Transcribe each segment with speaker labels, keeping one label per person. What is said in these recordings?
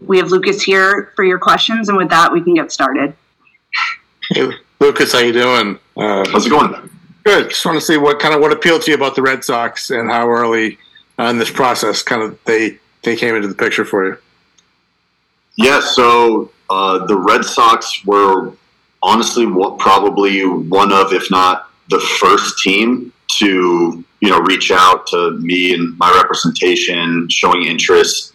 Speaker 1: We have Lucas here for your questions, and with that, we can get started.
Speaker 2: Hey, Lucas, how you doing?
Speaker 3: Uh, How's it going?
Speaker 2: Good. Just want to see what kind of what appealed to you about the Red Sox and how early uh, in this process kind of they they came into the picture for you.
Speaker 3: Yeah. So uh, the Red Sox were honestly what, probably one of, if not the first team to you know reach out to me and my representation, showing interest.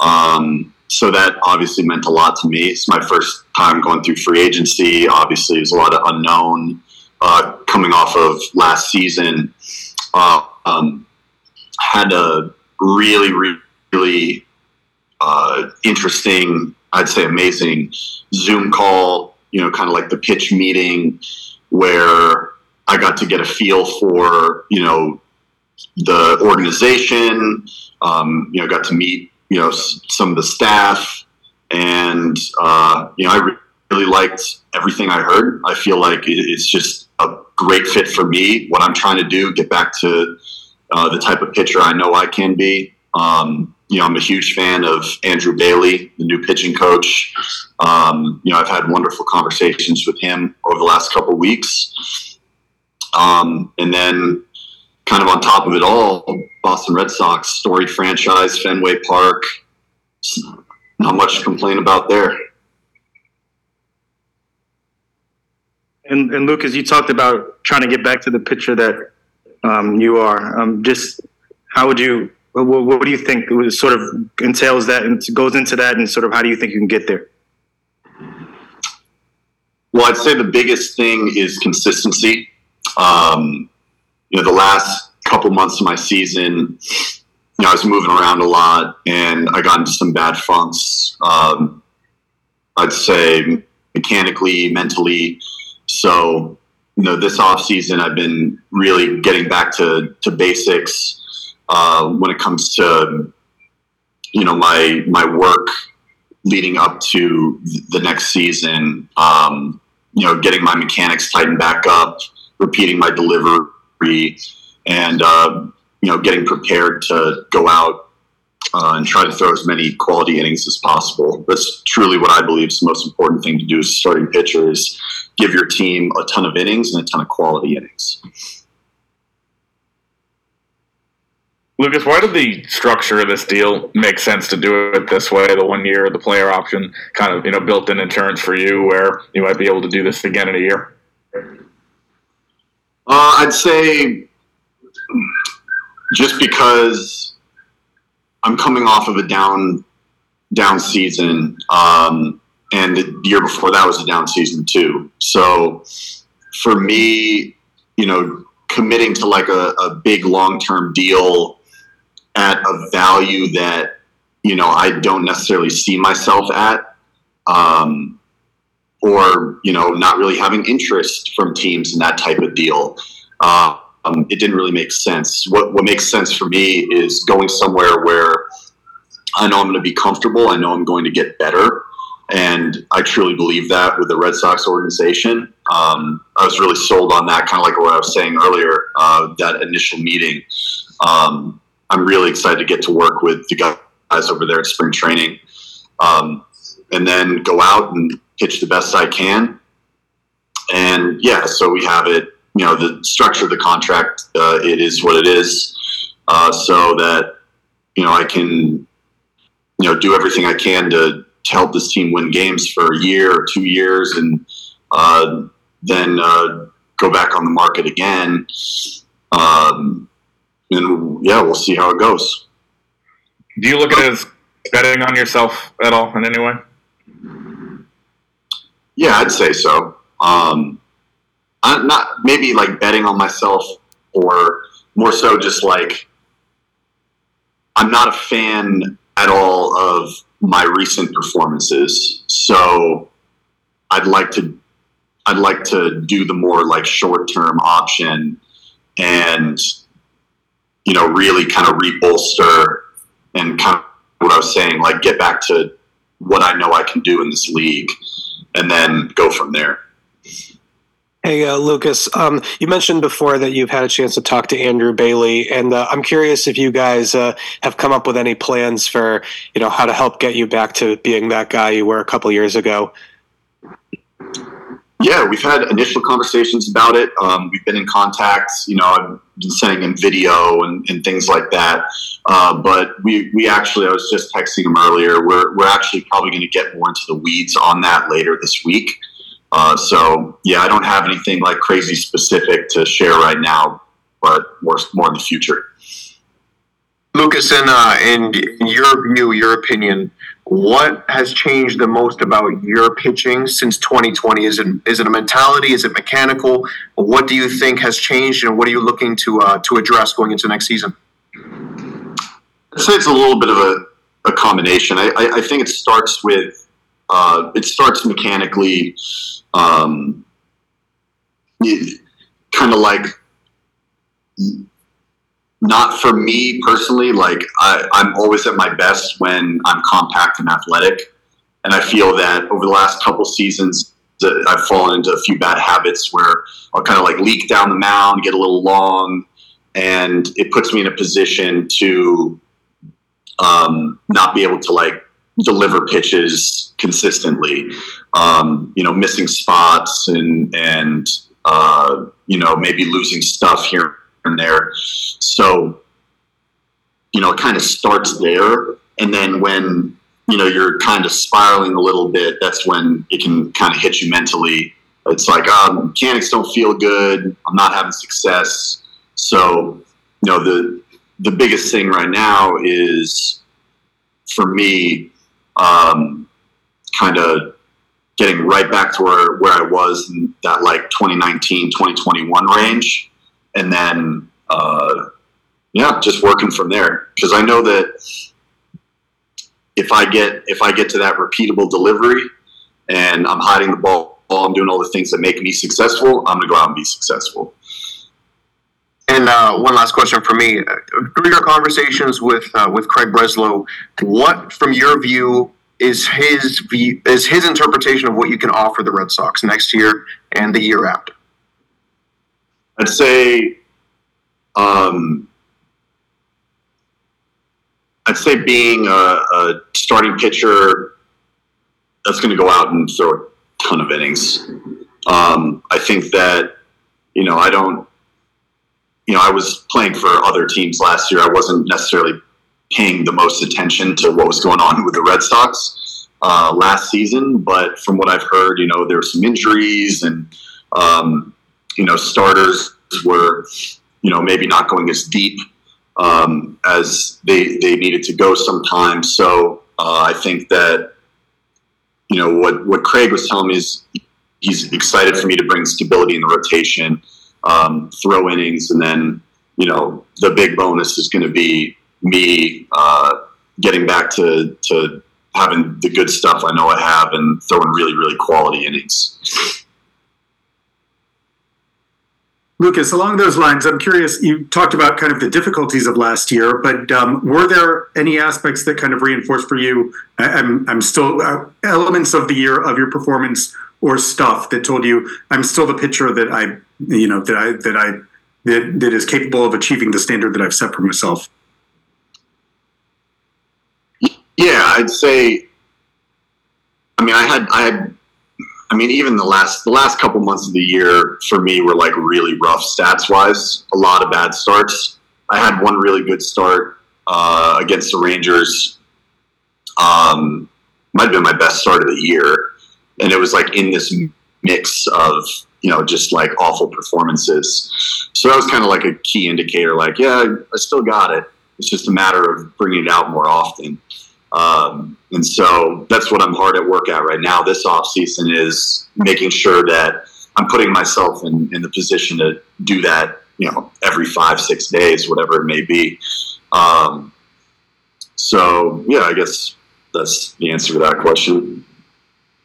Speaker 3: Um, so that obviously meant a lot to me. It's my first time going through free agency. Obviously, there's a lot of unknown uh, coming off of last season. Uh, um, had a really, really uh, interesting, I'd say amazing Zoom call, you know, kind of like the pitch meeting where I got to get a feel for, you know, the organization, um, you know, got to meet you know some of the staff, and uh, you know I really liked everything I heard. I feel like it's just a great fit for me. What I'm trying to do, get back to uh, the type of pitcher I know I can be. Um, you know, I'm a huge fan of Andrew Bailey, the new pitching coach. Um, you know, I've had wonderful conversations with him over the last couple weeks. Um, and then kind of on top of it all, Boston Red Sox, storied franchise, Fenway Park. Not much to complain about there.
Speaker 2: And, and Lucas, you talked about trying to get back to the picture that um, you are. Um, just how would you? What, what, do you think sort of entails that and goes into that, and sort of how do you think you can get there?
Speaker 3: Well, I'd say the biggest thing is consistency. Um, you know, the last couple months of my season, you know, I was moving around a lot and I got into some bad funks. Um, I'd say mechanically, mentally. So, you know, this off season, I've been really getting back to, to basics uh, when it comes to, you know, my, my work leading up to the next season. Um, you know, getting my mechanics tightened back up, repeating my delivery and uh, you know getting prepared to go out uh, and try to throw as many quality innings as possible. That's truly what I believe is the most important thing to do as starting pitcher is give your team a ton of innings and a ton of quality innings.
Speaker 4: Lucas, why did the structure of this deal make sense to do it this way? The one year, the player option, kind of you know built-in insurance for you, where you might be able to do this again in a year.
Speaker 3: Uh, I'd say just because I'm coming off of a down down season, um, and the year before that was a down season too. So for me, you know, committing to like a, a big long term deal at a value that you know I don't necessarily see myself at. Um, or you know not really having interest from teams in that type of deal. Uh, um, it didn't really make sense. What what makes sense for me is going somewhere where I know I'm going to be comfortable. I know I'm going to get better, and I truly believe that with the Red Sox organization. Um, I was really sold on that, kind of like what I was saying earlier. Uh, that initial meeting. Um, I'm really excited to get to work with the guys over there at spring training, um, and then go out and pitch the best I can. And yeah, so we have it you know the structure of the contract uh, it is what it is uh, so that you know I can you know do everything I can to, to help this team win games for a year or two years and uh, then uh, go back on the market again. Um, and yeah we'll see how it goes.
Speaker 4: Do you look at it as betting on yourself at all in any way
Speaker 3: yeah I'd say so um, I'm not maybe like betting on myself or more so just like I'm not a fan at all of my recent performances. So I'd like to I'd like to do the more like short term option and you know really kind of rebolster and kind of what I was saying like get back to what I know I can do in this league and then go from there.
Speaker 5: Hey, uh, Lucas, um, you mentioned before that you've had a chance to talk to Andrew Bailey, and uh, I'm curious if you guys uh, have come up with any plans for, you know, how to help get you back to being that guy you were a couple years ago.
Speaker 3: Yeah, we've had initial conversations about it. Um, we've been in contact. You know, I've been sending him video and, and things like that. Uh, but we, we actually, I was just texting him earlier. We're, we're actually probably going to get more into the weeds on that later this week. Uh, so yeah, I don't have anything like crazy specific to share right now, but more more in the future.
Speaker 6: Lucas, in uh, in your view, your opinion, what has changed the most about your pitching since 2020? Is it is it a mentality? Is it mechanical? What do you think has changed, and what are you looking to uh, to address going into next season?
Speaker 3: I'd say it's a little bit of a, a combination. I, I, I think it starts with uh, it starts mechanically um, kind of like not for me personally. Like I, I'm always at my best when I'm compact and athletic, and I feel that over the last couple seasons. I've fallen into a few bad habits where I'll kind of like leak down the mound, get a little long, and it puts me in a position to um, not be able to like deliver pitches consistently. Um, you know, missing spots and and uh, you know maybe losing stuff here and there. So you know, it kind of starts there, and then when you know you're kind of spiraling a little bit, that's when it can kind of hit you mentally. It's like, oh, mechanics don't feel good. I'm not having success. So, you know, the the biggest thing right now is for me um, kind of getting right back to where, where I was in that like 2019, 2021 range. And then, uh, yeah, just working from there. Cause I know that if I get, if I get to that repeatable delivery and I'm hiding the ball, I'm doing all the things that make me successful, I'm to go out and be successful.
Speaker 6: And uh, one last question for me: Through your conversations with uh, with Craig Breslow, what, from your view, is his view, is his interpretation of what you can offer the Red Sox next year and the year after?
Speaker 3: I'd say, um, I'd say being a, a starting pitcher that's going to go out and throw a ton of innings. Um, I think that you know I don't you know, I was playing for other teams last year. I wasn't necessarily paying the most attention to what was going on with the Red Sox uh, last season. But from what I've heard, you know, there were some injuries and, um, you know, starters were, you know, maybe not going as deep um, as they, they needed to go sometimes. So uh, I think that, you know, what, what Craig was telling me is he's excited for me to bring stability in the rotation um, throw innings, and then you know the big bonus is going to be me uh, getting back to to having the good stuff I know I have and throwing really really quality innings.
Speaker 7: Lucas, along those lines, I'm curious. You talked about kind of the difficulties of last year, but um, were there any aspects that kind of reinforced for you? I'm, I'm still uh, elements of the year of your performance or stuff that told you I'm still the pitcher that I, you know, that I that I that, that is capable of achieving the standard that I've set for myself.
Speaker 3: Yeah, I'd say. I mean, I had I had I mean, even the last the last couple months of the year for me were like really rough stats wise. A lot of bad starts. I had one really good start uh, against the Rangers. Um, might have been my best start of the year, and it was like in this mix of you know just like awful performances. So that was kind of like a key indicator. Like, yeah, I still got it. It's just a matter of bringing it out more often. Um, and so that's what I'm hard at work at right now. This off season is making sure that I'm putting myself in, in the position to do that, you know, every five, six days, whatever it may be. Um, so yeah, I guess that's the answer to that question.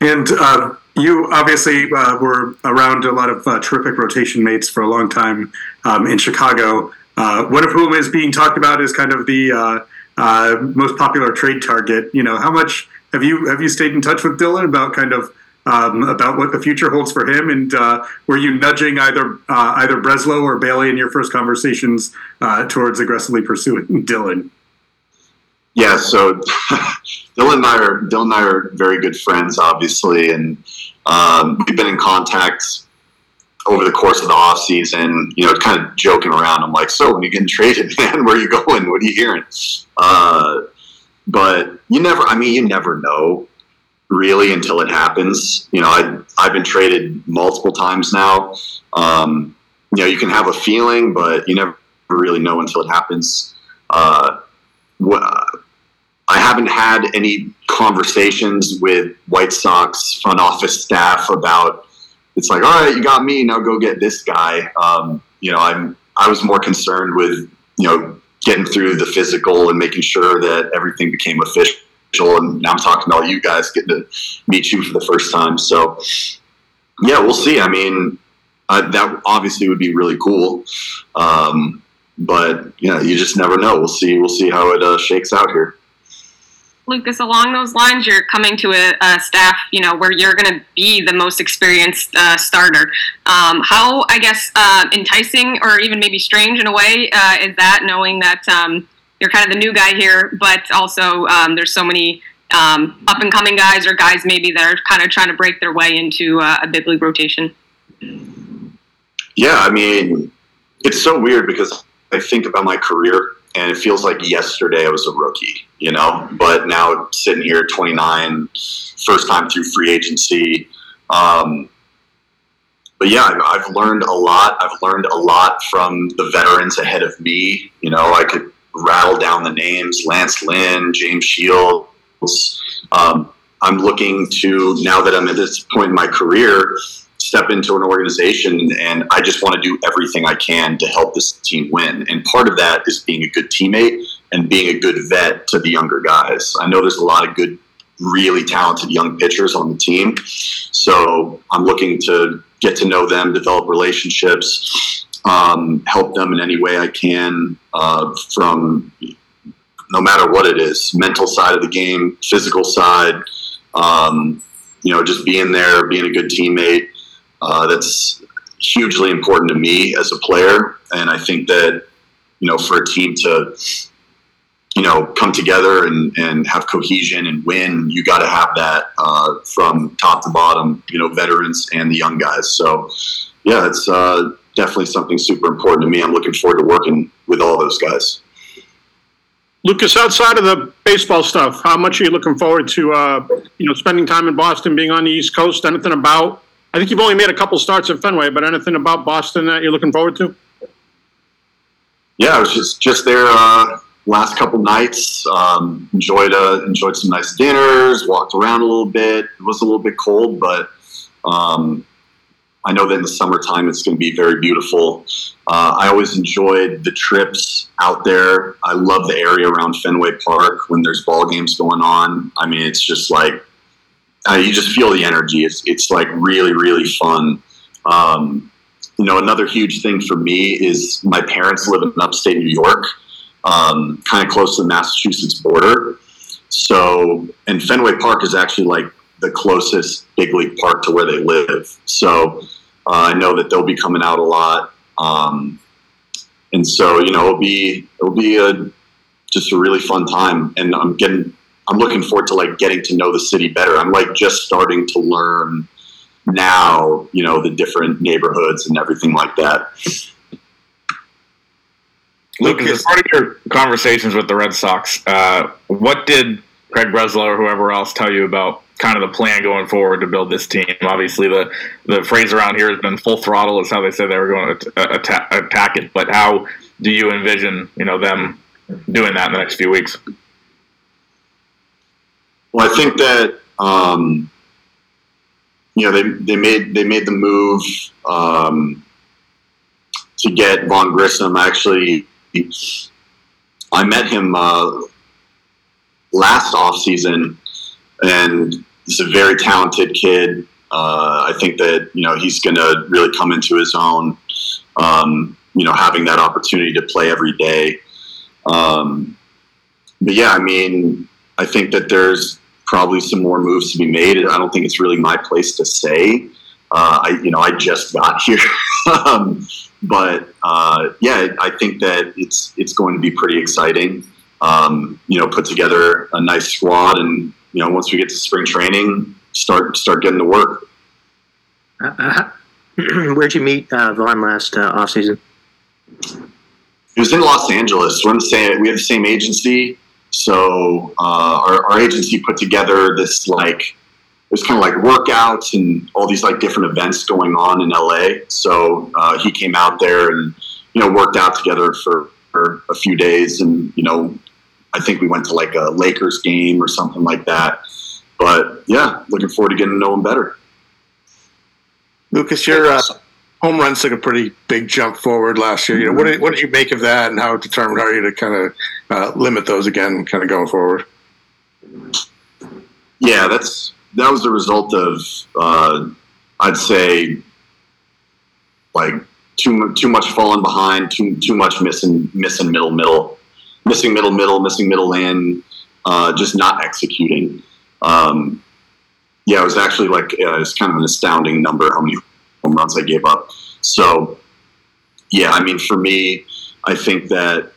Speaker 7: And uh, you obviously uh, were around a lot of uh, terrific rotation mates for a long time um, in Chicago. Uh, one of whom is being talked about as kind of the uh, most popular trade target. You know, how much have you have you stayed in touch with Dylan about kind of um, about what the future holds for him? And uh, were you nudging either uh, either Breslow or Bailey in your first conversations uh, towards aggressively pursuing Dylan?
Speaker 3: Yeah, so Dylan and I are Dylan and I are very good friends, obviously, and um, we've been in contact over the course of the off season, you know, kind of joking around. I'm like, so when you getting traded, man, where are you going? What are you hearing? Uh, but you never, I mean, you never know really until it happens. You know, I, I've been traded multiple times now. Um, you know, you can have a feeling, but you never really know until it happens. Uh, I haven't had any conversations with White Sox front office staff about it's like, all right, you got me. Now go get this guy. Um, you know, I'm I was more concerned with you know getting through the physical and making sure that everything became official. And now I'm talking to all you guys, getting to meet you for the first time. So yeah, we'll see. I mean, that obviously would be really cool. Um, but yeah, you just never know. We'll see. We'll see how it uh, shakes out here.
Speaker 8: Lucas, along those lines, you're coming to a, a staff, you know, where you're going to be the most experienced uh, starter. Um, how, I guess, uh, enticing or even maybe strange in a way uh, is that, knowing that um, you're kind of the new guy here, but also um, there's so many um, up and coming guys or guys maybe that are kind of trying to break their way into uh, a big league rotation.
Speaker 3: Yeah, I mean, it's so weird because I think about my career and it feels like yesterday I was a rookie, you know. But now sitting here at 29, first time through free agency. Um, but yeah, I've, I've learned a lot. I've learned a lot from the veterans ahead of me. You know, I could rattle down the names: Lance Lynn, James Shields. Um, I'm looking to now that I'm at this point in my career step into an organization and I just want to do everything I can to help this team win. And part of that is being a good teammate and being a good vet to the younger guys. I know there's a lot of good, really talented young pitchers on the team. So I'm looking to get to know them, develop relationships, um, help them in any way I can uh, from no matter what it is mental side of the game, physical side. Um, you know, just being there, being a good teammate, uh, that's hugely important to me as a player, and I think that you know for a team to you know come together and, and have cohesion and win, you got to have that uh, from top to bottom. You know, veterans and the young guys. So yeah, it's uh, definitely something super important to me. I'm looking forward to working with all those guys.
Speaker 9: Lucas, outside of the baseball stuff, how much are you looking forward to, uh, you know, spending time in Boston, being on the East Coast? Anything about I think you've only made a couple starts at Fenway, but anything about Boston that you're looking forward to?
Speaker 3: Yeah, I was just just there uh, last couple nights. Um, enjoyed uh, enjoyed some nice dinners. Walked around a little bit. It was a little bit cold, but um, I know that in the summertime it's going to be very beautiful. Uh, I always enjoyed the trips out there. I love the area around Fenway Park when there's ball games going on. I mean, it's just like uh, you just feel the energy. It's it's like really really fun. Um, you know, another huge thing for me is my parents live in upstate New York, um, kind of close to the Massachusetts border. So, and Fenway Park is actually like the closest big league park to where they live. So, uh, I know that they'll be coming out a lot. Um, and so, you know, it'll be, it'll be a, just a really fun time. And I'm getting, I'm looking forward to like getting to know the city better. I'm like just starting to learn now, you know, the different neighborhoods and everything like that.
Speaker 4: Lucas, as part of your conversations with the Red Sox, uh, what did Craig Breslow or whoever else tell you about kind of the plan going forward to build this team? Obviously, the the phrase around here has been full throttle. Is how they said they were going to attack, attack it. But how do you envision, you know, them doing that in the next few weeks?
Speaker 3: Well, I think that um, you know they, they made they made the move um, to get Vaughn Grissom. Actually, I met him uh, last off season, and he's a very talented kid. Uh, I think that you know he's going to really come into his own. Um, you know, having that opportunity to play every day. Um, but yeah, I mean, I think that there's probably some more moves to be made. I don't think it's really my place to say. Uh, I, you know, I just got here, um, but uh, yeah, I think that it's it's going to be pretty exciting. Um, you know, put together a nice squad, and you know, once we get to spring training, start start getting to work.
Speaker 10: Uh, uh where'd you meet uh, Vaughn last uh, off season?
Speaker 3: It was in Los Angeles. We're in the same. We have the same agency. So uh, our, our agency put together this like there's kind of like workouts and all these like different events going on in LA. So uh, he came out there and you know worked out together for, for a few days, and you know I think we went to like a Lakers game or something like that. But yeah, looking forward to getting to know him better.
Speaker 11: Lucas, your uh, home runs took a pretty big jump forward last year. You know, what did, what did you make of that, and how determined are you to kind of uh, limit those again, kind of going forward?
Speaker 3: Yeah, that's that was the result of uh, I'd say like too too much falling behind, too too much missing missing middle middle, missing middle middle, missing middle in, uh, just not executing. Um, yeah, it was actually like uh, it's kind of an astounding number how many home runs I gave up. So yeah, I mean for me, I think that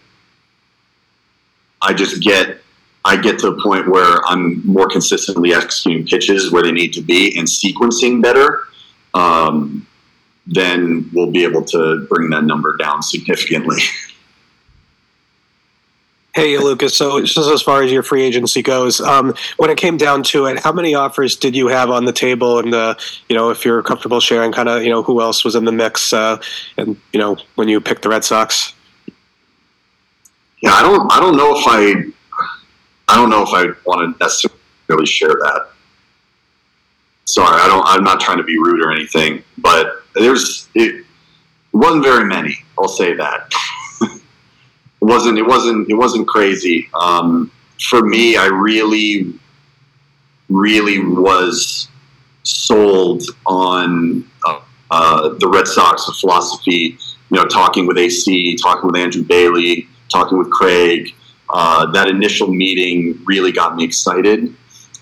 Speaker 3: I just get I get to a point where I'm more consistently executing pitches where they need to be and sequencing better. Um, then we'll be able to bring that number down significantly.
Speaker 5: Hey, Lucas. So, just as far as your free agency goes, um, when it came down to it, how many offers did you have on the table? And uh, you know, if you're comfortable sharing, kind of, you know, who else was in the mix? Uh, and you know, when you picked the Red Sox.
Speaker 3: Yeah, I don't. I don't know if I. I don't know if I want to necessarily share that. Sorry, I don't. I'm not trying to be rude or anything, but there's it, wasn't very many. I'll say that wasn't it wasn't it wasn't crazy. Um, for me, I really, really was sold on uh, uh, the Red Sox philosophy. You know, talking with AC, talking with Andrew Bailey, talking with Craig. Uh, that initial meeting really got me excited,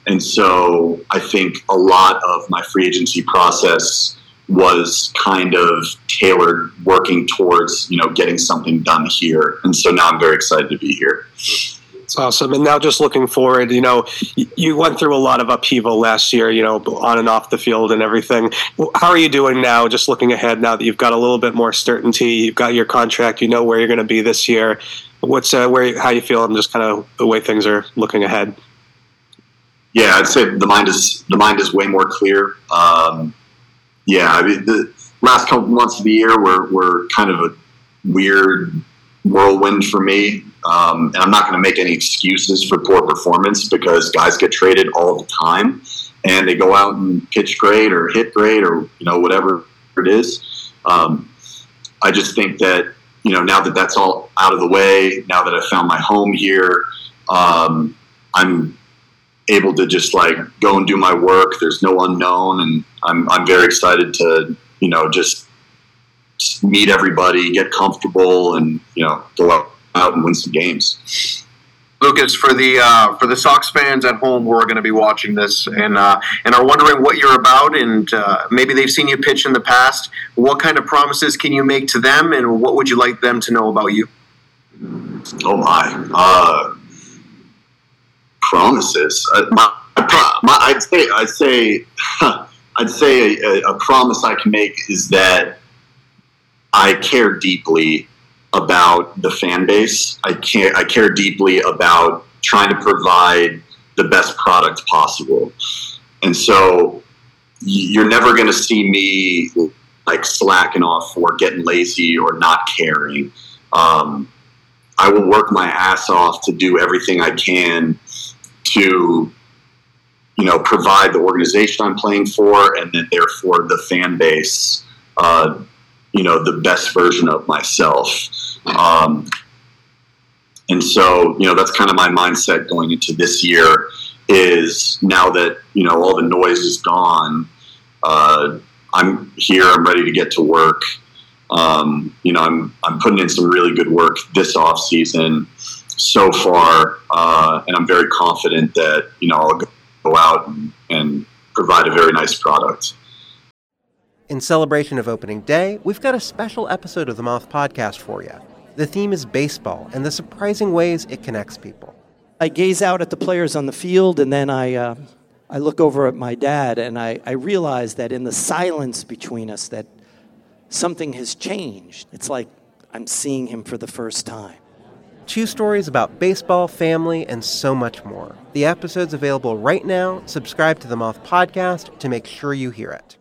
Speaker 3: and so I think a lot of my free agency process was kind of tailored working towards you know getting something done here. And so now i'm very excited to be here.
Speaker 5: It's awesome. And now just looking forward you know you went through a lot of upheaval last year you know on and off the field and everything. How are you doing now just looking ahead now that you've got a little bit more certainty you've got your contract you know where you're going to be this year? What's uh, where how you feel? And just kind of the way things are looking ahead.
Speaker 3: Yeah i'd say the mind is the mind is way more clear. Um, yeah, I mean, the last couple months of the year were, were kind of a weird whirlwind for me. Um, and I'm not going to make any excuses for poor performance because guys get traded all the time and they go out and pitch great or hit great or, you know, whatever it is. Um, I just think that, you know, now that that's all out of the way, now that I found my home here, um, I'm able to just like go and do my work. There's no unknown, and I'm I'm very excited to you know just meet everybody, get comfortable, and you know go out, out and win some games.
Speaker 6: Lucas, for the uh, for the Sox fans at home who are going to be watching this and uh, and are wondering what you're about, and uh, maybe they've seen you pitch in the past, what kind of promises can you make to them, and what would you like them to know about you?
Speaker 3: Oh my, uh, promises. Uh, my, my, I'd say I'd say I'd say a, a promise I can make is that I care deeply about the fan base. I care I care deeply about trying to provide the best product possible. And so you're never going to see me like slacking off or getting lazy or not caring. Um, I will work my ass off to do everything I can to, you know, provide the organization I'm playing for, and then therefore the fan base, uh, you know, the best version of myself. Um, and so, you know, that's kind of my mindset going into this year. Is now that you know all the noise is gone, uh, I'm here. I'm ready to get to work. Um, you know, I'm I'm putting in some really good work this off season so far, uh, and I'm very confident that you know I'll go out and, and provide a very nice product.
Speaker 12: In celebration of opening day, we've got a special episode of the Moth Podcast for you. The theme is baseball and the surprising ways it connects people.
Speaker 13: I gaze out at the players on the field, and then I, uh, I look over at my dad, and I, I realize that in the silence between us, that something has changed. It's like I'm seeing him for the first time.
Speaker 12: Two stories about baseball, family, and so much more. The episode's available right now. Subscribe to the Moth Podcast to make sure you hear it.